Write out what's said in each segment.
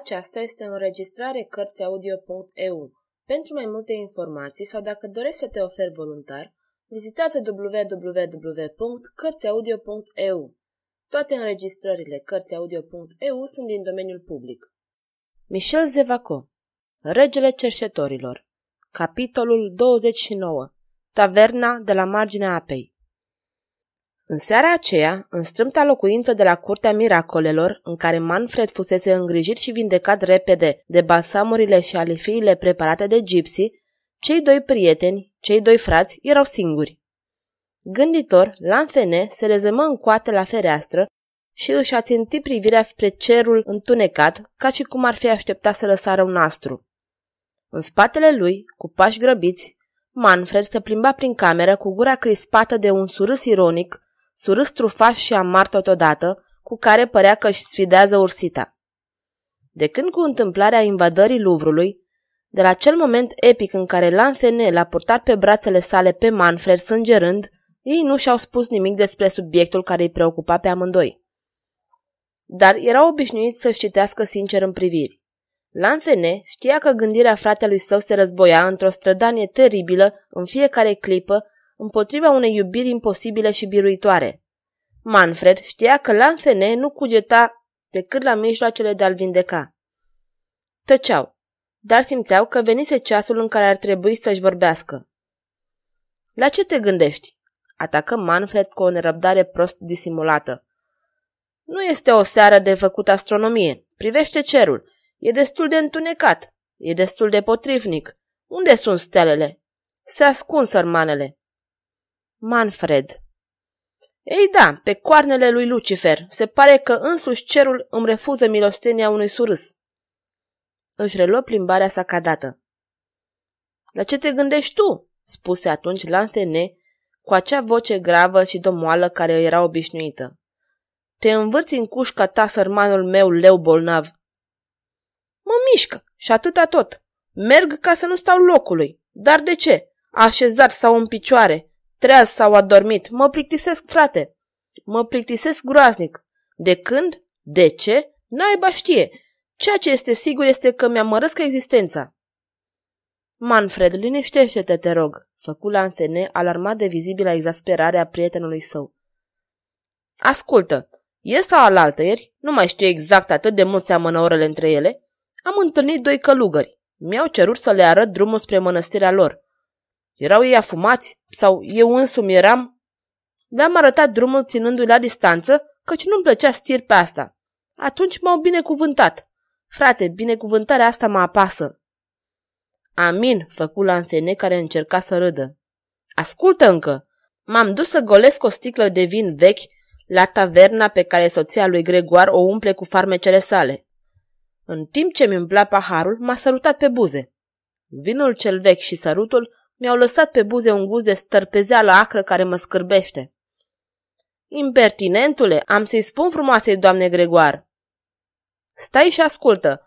Aceasta este o înregistrare Cărțiaudio.eu. Pentru mai multe informații sau dacă dorești să te oferi voluntar, vizitează www.cărțiaudio.eu. Toate înregistrările Cărțiaudio.eu sunt din domeniul public. Michel Zevaco Regele cerșetorilor Capitolul 29 Taverna de la marginea apei în seara aceea, în strâmta locuință de la Curtea Miracolelor, în care Manfred fusese îngrijit și vindecat repede de balsamurile și alifiile preparate de Gypsy, cei doi prieteni, cei doi frați, erau singuri. Gânditor, Lanfene se rezemă în coate la fereastră și își aținti privirea spre cerul întunecat, ca și cum ar fi așteptat să răsară un astru. În spatele lui, cu pași grăbiți, Manfred se plimba prin cameră cu gura crispată de un surâs ironic surâs trufaș și amar totodată, cu care părea că își sfidează ursita. De când cu întâmplarea invadării Luvrului, de la acel moment epic în care Lanthene l-a purtat pe brațele sale pe Manfred sângerând, ei nu și-au spus nimic despre subiectul care îi preocupa pe amândoi. Dar erau obișnuiți să-și citească sincer în priviri. Lanthene știa că gândirea fratelui său se războia într-o strădanie teribilă în fiecare clipă împotriva unei iubiri imposibile și biruitoare. Manfred știa că Lanthene nu cugeta decât la mijloacele de a-l vindeca. Tăceau, dar simțeau că venise ceasul în care ar trebui să-și vorbească. La ce te gândești? Atacă Manfred cu o nerăbdare prost disimulată. Nu este o seară de făcut astronomie. Privește cerul. E destul de întunecat. E destul de potrivnic. Unde sunt stelele? Se ascund sărmanele. Manfred. Ei da, pe coarnele lui Lucifer. Se pare că însuși cerul îmi refuză milostenia unui surâs. Își reluă plimbarea sa cadată. La ce te gândești tu? spuse atunci Lantene cu acea voce gravă și domoală care era obișnuită. Te învârți în cușca ta, sărmanul meu, leu bolnav. Mă mișcă și atâta tot. Merg ca să nu stau locului. Dar de ce? Așezat sau în picioare, treaz sau adormit. Mă plictisesc, frate. Mă plictisesc groaznic. De când? De ce? Naiba știe. Ceea ce este sigur este că mi-am mărăsc existența. Manfred, liniștește-te, te rog, făcu la antene, alarmat de vizibilă exasperare a prietenului său. Ascultă, e sau alaltăieri, nu mai știu exact atât de mult seamănă orele între ele, am întâlnit doi călugări. Mi-au cerut să le arăt drumul spre mănăstirea lor. Erau ei afumați? Sau eu însumi eram? Le-am arătat drumul ținându-i la distanță, căci nu-mi plăcea stir pe asta. Atunci m-au binecuvântat. Frate, binecuvântarea asta mă apasă. Amin, făcu Lansene care încerca să râdă. Ascultă încă! M-am dus să golesc o sticlă de vin vechi la taverna pe care soția lui Gregoar o umple cu farmecele sale. În timp ce mi umpla paharul, m-a sărutat pe buze. Vinul cel vechi și sărutul mi-au lăsat pe buze un gust de stărpezeală acră care mă scârbește. Impertinentule, am să-i spun frumoasei doamne Gregoar. Stai și ascultă.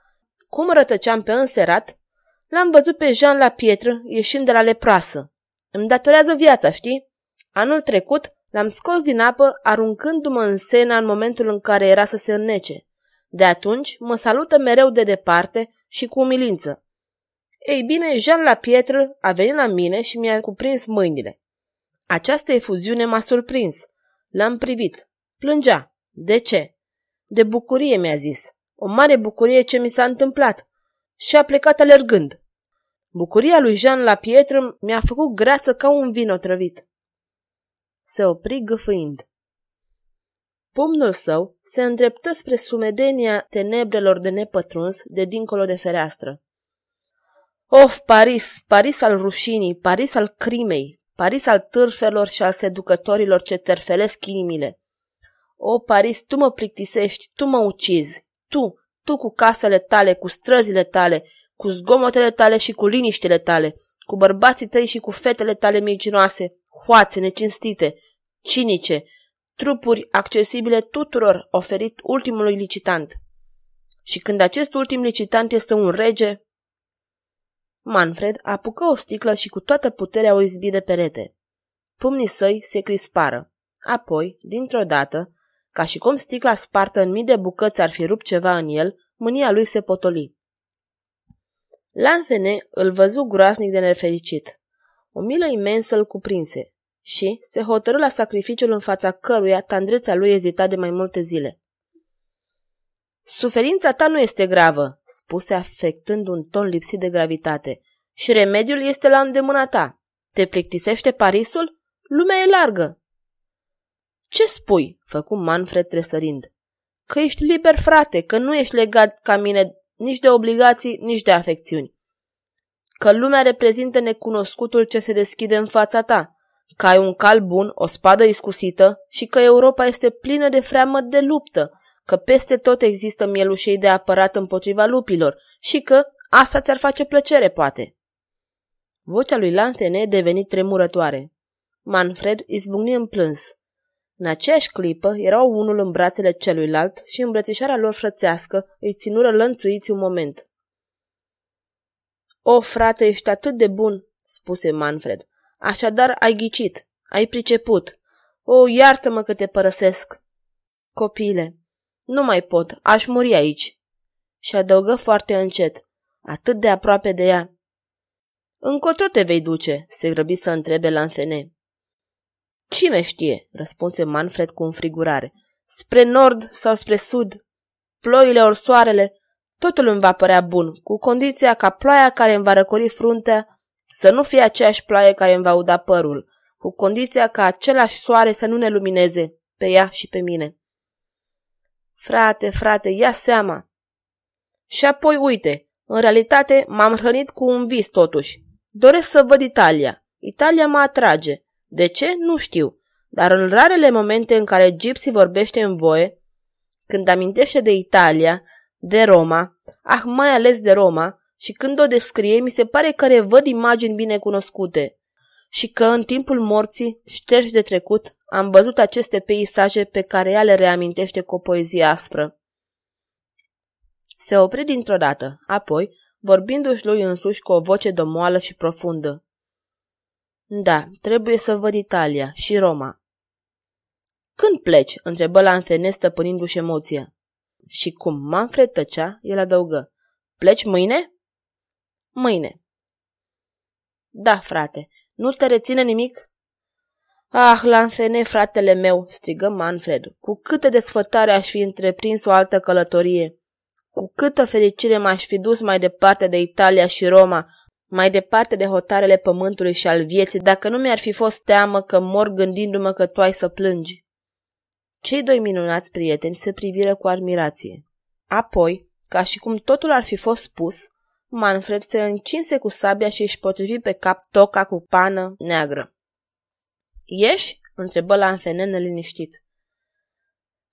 Cum rătăceam pe înserat, l-am văzut pe Jean la pietră ieșind de la leprasă. Îmi datorează viața, știi? Anul trecut l-am scos din apă aruncându-mă în sena în momentul în care era să se înnece. De atunci mă salută mereu de departe și cu umilință. Ei bine, Jean la pietră a venit la mine și mi-a cuprins mâinile. Această efuziune m-a surprins. L-am privit. Plângea. De ce? De bucurie, mi-a zis. O mare bucurie ce mi s-a întâmplat. Și a plecat alergând. Bucuria lui Jean la pietră mi-a făcut greață ca un vin otrăvit. Se opri gâfâind. Pumnul său se îndreptă spre sumedenia tenebrelor de nepătruns de dincolo de fereastră. Of, Paris, Paris al rușinii, Paris al crimei, Paris al târfelor și al seducătorilor ce terfelesc inimile. O, Paris, tu mă plictisești, tu mă ucizi, tu, tu cu casele tale, cu străzile tale, cu zgomotele tale și cu liniștile tale, cu bărbații tăi și cu fetele tale miginoase, hoațe, necinstite, cinice, trupuri accesibile tuturor oferit ultimului licitant. Și când acest ultim licitant este un rege, Manfred apucă o sticlă și cu toată puterea o izbi de perete. Pumnii săi se crispară. Apoi, dintr-o dată, ca și cum sticla spartă în mii de bucăți ar fi rupt ceva în el, mânia lui se potoli. Lanthene îl văzu groaznic de nefericit. O milă imensă îl cuprinse și se hotărâ la sacrificiul în fața căruia tandrețea lui ezita de mai multe zile. Suferința ta nu este gravă, spuse afectând un ton lipsit de gravitate, și remediul este la îndemâna ta. Te plictisește Parisul? Lumea e largă. Ce spui? făcu Manfred tresărind. Că ești liber, frate, că nu ești legat ca mine nici de obligații, nici de afecțiuni. Că lumea reprezintă necunoscutul ce se deschide în fața ta, că ai un cal bun, o spadă iscusită și că Europa este plină de freamă de luptă, că peste tot există mielușei de apărat împotriva lupilor și că asta ți-ar face plăcere, poate. Vocea lui Lantene deveni tremurătoare. Manfred izbucni în plâns. În aceeași clipă erau unul în brațele celuilalt și îmbrățișarea lor frățească îi ținură lănțuiți un moment. O, frate, ești atât de bun, spuse Manfred. Așadar ai ghicit, ai priceput. O, iartă-mă că te părăsesc. Copile, nu mai pot, aș muri aici. Și adăugă foarte încet, atât de aproape de ea. Încotro te vei duce, se grăbi să întrebe Lanfene. Cine știe, răspunse Manfred cu înfrigurare. Spre nord sau spre sud? Ploile ori soarele, totul îmi va părea bun, cu condiția ca ploaia care îmi va răcori fruntea să nu fie aceeași ploaie care îmi va uda părul, cu condiția ca același soare să nu ne lumineze, pe ea și pe mine. Frate, frate, ia seama! Și apoi, uite, în realitate m-am hrănit cu un vis totuși. Doresc să văd Italia. Italia mă atrage. De ce? Nu știu. Dar în rarele momente în care Gypsy vorbește în voie, când amintește de Italia, de Roma, ah, mai ales de Roma, și când o descrie, mi se pare că revăd imagini bine cunoscute și că în timpul morții, șterși de trecut, am văzut aceste peisaje pe care ea le reamintește cu o poezie aspră. Se opri dintr-o dată, apoi, vorbindu-și lui însuși cu o voce domoală și profundă. Da, trebuie să văd Italia și Roma. Când pleci? întrebă la Anthene stăpânindu-și emoția. Și cum Manfred tăcea, el adăugă. Pleci mâine? Mâine. Da, frate, nu te reține nimic? Ah, Lanfene, fratele meu, strigă Manfred, cu câtă desfătare aș fi întreprins o altă călătorie, cu câtă fericire m-aș fi dus mai departe de Italia și Roma, mai departe de hotarele pământului și al vieții, dacă nu mi-ar fi fost teamă că mor gândindu-mă că tu ai să plângi. Cei doi minunați prieteni se priviră cu admirație. Apoi, ca și cum totul ar fi fost spus, Manfred se încinse cu sabia și își potrivi pe cap toca cu pană neagră. Ieși?" întrebă la Anfenen neliniștit.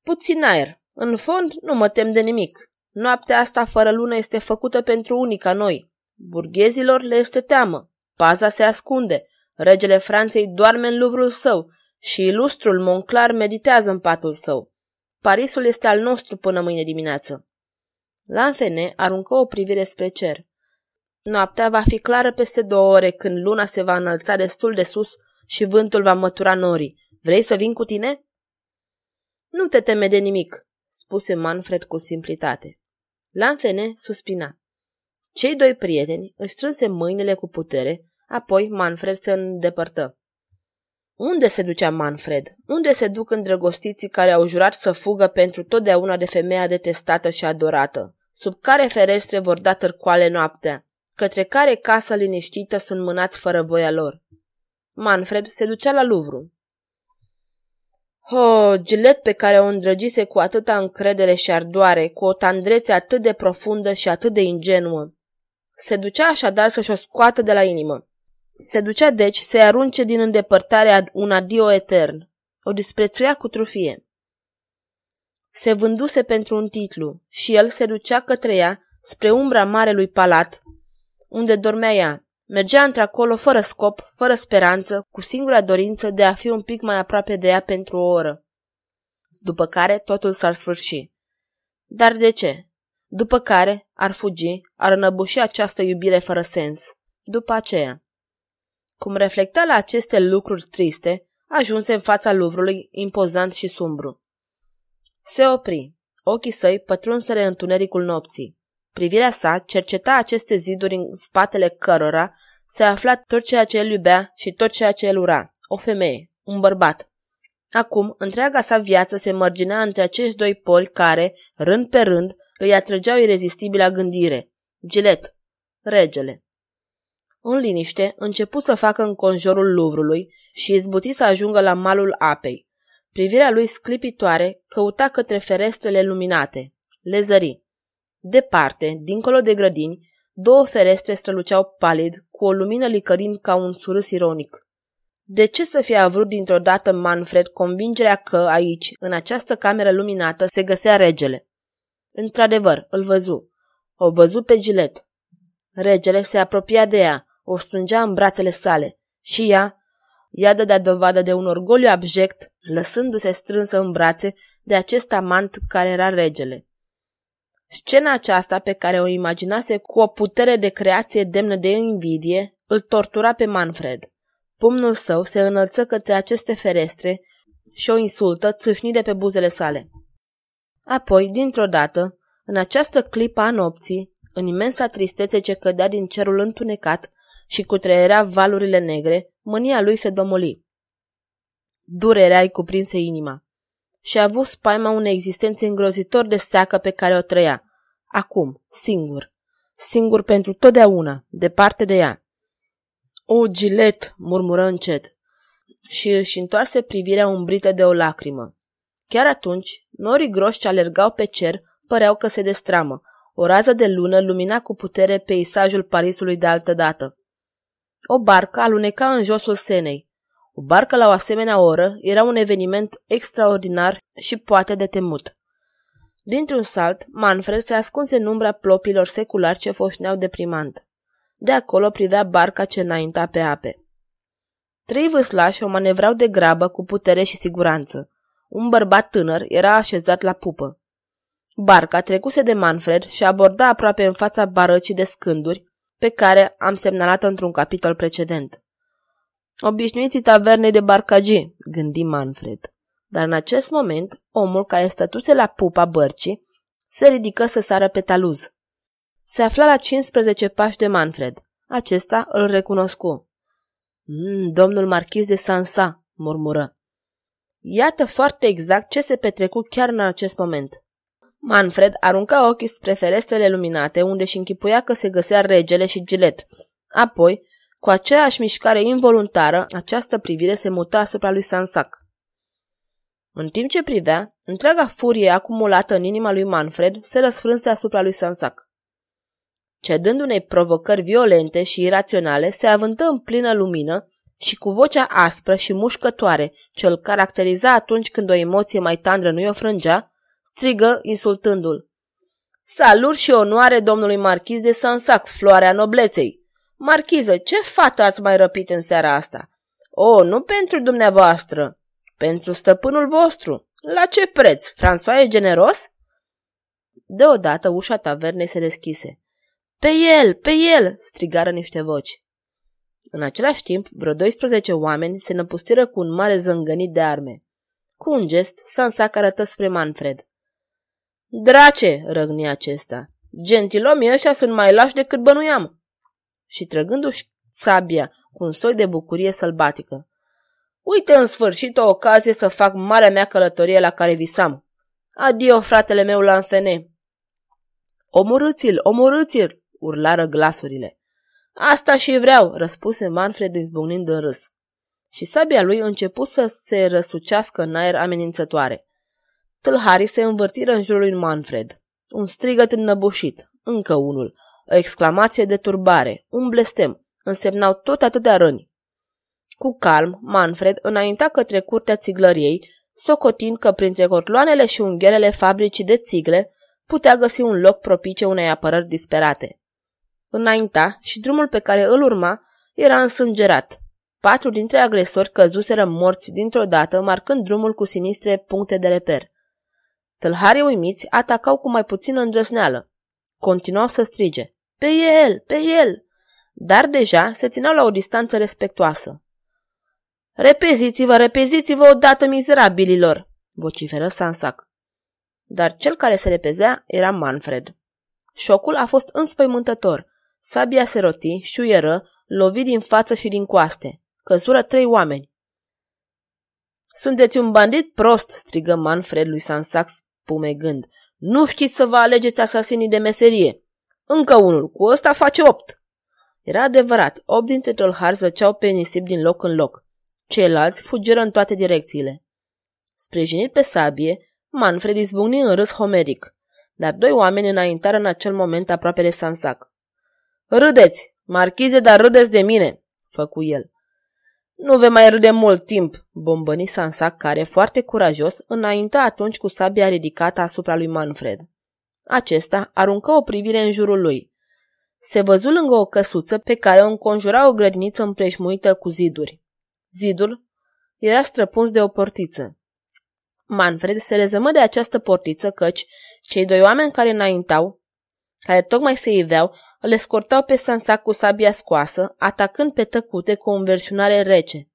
Puțin aer. În fond, nu mă tem de nimic. Noaptea asta fără lună este făcută pentru unii ca noi. Burghezilor le este teamă. Paza se ascunde. Regele Franței doarme în luvrul său și ilustrul Monclar meditează în patul său. Parisul este al nostru până mâine dimineață. Lanthene aruncă o privire spre cer. Noaptea va fi clară peste două ore când luna se va înălța destul de sus și vântul va mătura norii. Vrei să vin cu tine? Nu te teme de nimic, spuse Manfred cu simplitate. Lanthene suspina. Cei doi prieteni își strânse mâinile cu putere, apoi Manfred se îndepărtă. Unde se ducea Manfred? Unde se duc îndrăgostiții care au jurat să fugă pentru totdeauna de femeia detestată și adorată? Sub care ferestre vor da târcoale noaptea? Către care casă liniștită sunt mânați fără voia lor? Manfred se ducea la Louvre. Oh, Gilet pe care o îndrăgise cu atâta încredere și ardoare, cu o tandrețe atât de profundă și atât de ingenuă. Se ducea așadar să-și o scoată de la inimă. Se ducea deci să-i arunce din îndepărtare un adio etern. O disprețuia cu trufie. Se vânduse pentru un titlu și el se ducea către ea spre umbra marelui palat, unde dormea ea. Mergea într-acolo fără scop, fără speranță, cu singura dorință de a fi un pic mai aproape de ea pentru o oră. După care totul s-ar sfârși. Dar de ce? După care ar fugi, ar înăbuși această iubire fără sens. După aceea. Cum reflecta la aceste lucruri triste, ajunse în fața luvrului, impozant și sumbru. Se opri. Ochii săi pătrunseră întunericul nopții. Privirea sa cerceta aceste ziduri în spatele cărora se afla tot ceea ce el iubea și tot ceea ce el ura. O femeie, un bărbat. Acum, întreaga sa viață se mărginea între acești doi poli care, rând pe rând, îi atrăgeau irezistibila gândire. Gilet, regele. În liniște, începu să facă în conjurul Luvrului și izbuti să ajungă la malul apei. Privirea lui sclipitoare căuta către ferestrele luminate. Le zări. Departe, dincolo de grădini, două ferestre străluceau palid, cu o lumină licărind ca un surâs ironic. De ce să fie avut dintr-o dată Manfred convingerea că aici, în această cameră luminată, se găsea regele? Într-adevăr, îl văzu. O văzu pe Gilet. Regele se apropia de ea, o strângea în brațele sale și ea, ea dădea dovadă de un orgoliu abject, lăsându-se strânsă în brațe de acest amant care era regele. Scena aceasta pe care o imaginase cu o putere de creație demnă de invidie îl tortura pe Manfred. Pumnul său se înălță către aceste ferestre și o insultă țâșni de pe buzele sale. Apoi, dintr-o dată, în această clipă a nopții, în imensa tristețe ce cădea din cerul întunecat și cutreierea valurile negre, mânia lui se domoli. Durerea îi cuprinse inima și a avut spaima unei existențe îngrozitor de seacă pe care o trăia. Acum, singur. Singur pentru totdeauna, departe de ea. O, gilet, murmură încet și își întoarse privirea umbrită de o lacrimă. Chiar atunci, norii groși ce alergau pe cer păreau că se destramă. O rază de lună lumina cu putere peisajul Parisului de altă dată. O barcă aluneca în josul Senei. O barcă la o asemenea oră era un eveniment extraordinar și poate de temut. Dintr-un salt, Manfred se ascunse în umbra plopilor seculari ce foșneau deprimant. De acolo privea barca ce înainta pe ape. Trei vâslași o manevrau de grabă cu putere și siguranță. Un bărbat tânăr era așezat la pupă. Barca trecuse de Manfred și aborda aproape în fața barăcii de scânduri, pe care am semnalat într-un capitol precedent. Obișnuiții tavernei de barcagi, gândi Manfred. Dar în acest moment, omul care stătuse la pupa bărcii se ridică să sară pe taluz. Se afla la 15 pași de Manfred. Acesta îl recunoscu. Mm, domnul marchiz de Sansa, murmură. Iată foarte exact ce se petrecu chiar în acest moment. Manfred arunca ochii spre ferestrele luminate, unde și închipuia că se găsea regele și Gilet. Apoi, cu aceeași mișcare involuntară, această privire se muta asupra lui Sansac. În timp ce privea, întreaga furie acumulată în inima lui Manfred se răsfrânse asupra lui Sansac. Cedând unei provocări violente și iraționale, se avântă în plină lumină și cu vocea aspră și mușcătoare, ce îl caracteriza atunci când o emoție mai tandră nu-i o frângea, strigă insultându-l. Salut și onoare domnului marchiz de Sansac, floarea nobleței! Marchiză, ce fată ați mai răpit în seara asta? O, nu pentru dumneavoastră, pentru stăpânul vostru. La ce preț? François e generos? Deodată ușa tavernei se deschise. Pe el, pe el!" strigară niște voci. În același timp, vreo 12 oameni se năpustiră cu un mare zângănit de arme. Cu un gest, Sansac arătă spre Manfred. Drace!" răgni acesta. Gentilomii ăștia sunt mai lași decât bănuiam!" Și trăgându-și sabia cu un soi de bucurie sălbatică. Uite în sfârșit o ocazie să fac marea mea călătorie la care visam. Adio, fratele meu Lanfene! Omorâți-l, omorâți-l! urlară glasurile. Asta și vreau, răspuse Manfred izbucnind în râs. Și sabia lui început să se răsucească în aer amenințătoare. Tâlharii se învârtiră în jurul lui Manfred. Un strigăt înnăbușit, încă unul, o exclamație de turbare, un blestem, însemnau tot atâtea răni. Cu calm, Manfred înainta către curtea țiglăriei, socotind că printre cotloanele și ungherele fabricii de țigle putea găsi un loc propice unei apărări disperate. Înainta și drumul pe care îl urma era însângerat. Patru dintre agresori căzuseră morți dintr-o dată, marcând drumul cu sinistre puncte de reper. Tâlharii uimiți atacau cu mai puțină îndrăzneală. Continuau să strige. Pe el! Pe el! Dar deja se țineau la o distanță respectuoasă. Repeziți-vă, repeziți-vă odată, mizerabililor! vociferă Sansac. dar cel care se repezea era Manfred. Șocul a fost înspăimântător. Sabia se roti, șuieră, lovi din față și din coaste. Căzură trei oameni. Sunteți un bandit prost, strigă Manfred lui Sansax spumegând. Nu știți să vă alegeți asasinii de meserie. Încă unul, cu ăsta face opt. Era adevărat, opt dintre tolhari zăceau pe nisip din loc în loc. Ceilalți fugiră în toate direcțiile. Sprijinit pe sabie, Manfred izbucni în râs homeric, dar doi oameni înaintară în acel moment aproape de Sansac. Râdeți, marchize, dar râdeți de mine, făcu el. Nu vei mai râde mult timp, bombăni Sansac, care, foarte curajos, înaintă atunci cu sabia ridicată asupra lui Manfred. Acesta aruncă o privire în jurul lui. Se văzu lângă o căsuță pe care o înconjura o grădiniță împrejmuită cu ziduri. Zidul era străpuns de o portiță. Manfred se rezămă de această portiță căci cei doi oameni care înaintau, care tocmai se iveau, le scortau pe Sansac cu sabia scoasă, atacând pe tăcute cu o înverșunare rece.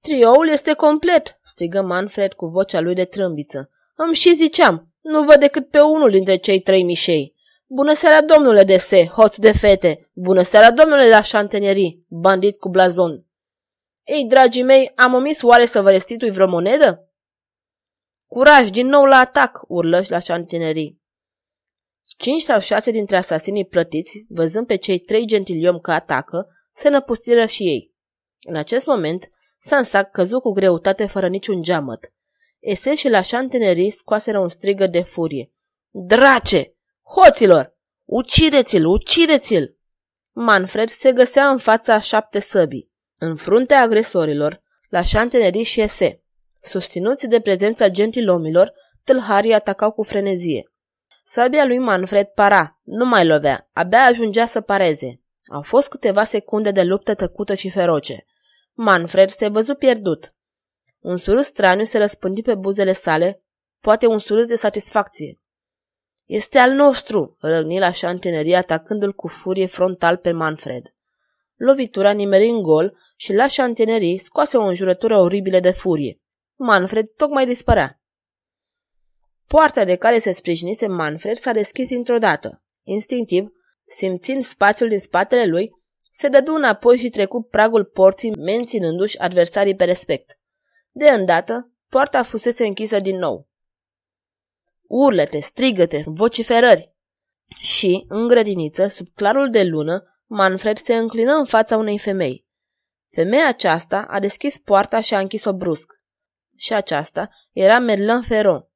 Trioul este complet, strigă Manfred cu vocea lui de trâmbiță. Îmi și ziceam, nu văd decât pe unul dintre cei trei mișei. Bună seara, domnule de se, hoț de fete! Bună seara, domnule la șantenerii, bandit cu blazon! Ei, dragii mei, am omis oare să vă restitui vreo monedă? Curaj, din nou la atac, urlă la șantinerii. Cinci sau șase dintre asasinii plătiți, văzând pe cei trei gentiliomi că atacă, se năpustiră și ei. În acest moment, Sansac căzu cu greutate fără niciun geamăt. Ese și la șantinerii scoaseră un strigă de furie. Drace! Hoților! Ucideți-l! Ucideți-l! Manfred se găsea în fața a șapte săbii. În fruntea agresorilor, la șantinerii și Ese. Susținuți de prezența gentilomilor, tâlharii atacau cu frenezie. Sabia lui Manfred para, nu mai lovea, abia ajungea să pareze. Au fost câteva secunde de luptă tăcută și feroce. Manfred se văzu pierdut. Un surâs straniu se răspândi pe buzele sale, poate un surâs de satisfacție. Este al nostru!" răgni la șantinerie atacându-l cu furie frontal pe Manfred. Lovitura nimeri în gol și la șantinerii scoase o înjurătură oribilă de furie. Manfred tocmai dispărea. Poarta de care se sprijinise Manfred s-a deschis dintr-o dată. Instinctiv, simțind spațiul din spatele lui, se dădu înapoi și trecu pragul porții, menținându-și adversarii pe respect. De îndată, poarta fusese închisă din nou. Urlete, strigăte, vociferări. Și, în grădiniță, sub clarul de lună, Manfred se înclină în fața unei femei. Femeia aceasta a deschis poarta și a închis-o brusc și aceasta era Merlin Ferron.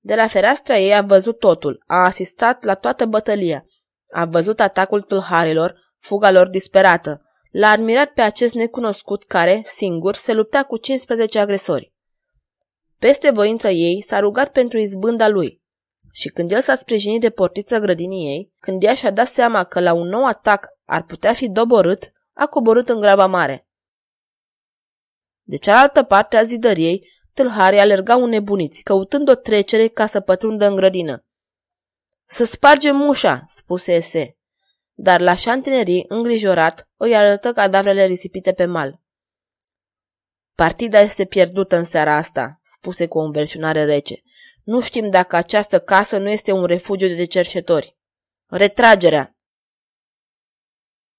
De la fereastra ei a văzut totul, a asistat la toată bătălia, a văzut atacul tâlharilor, fuga lor disperată, l-a admirat pe acest necunoscut care, singur, se lupta cu 15 agresori. Peste voința ei s-a rugat pentru izbânda lui și când el s-a sprijinit de portița grădinii ei, când ea și-a dat seama că la un nou atac ar putea fi doborât, a coborât în graba mare. De cealaltă parte a zidăriei, tâlharii alergau nebuniți, căutând o trecere ca să pătrundă în grădină. Să spargem ușa, spuse Ese. Dar la șantinerii, îngrijorat, îi arătă cadavrele risipite pe mal. Partida este pierdută în seara asta, spuse cu o înverșunare rece. Nu știm dacă această casă nu este un refugiu de cerșetori. Retragerea!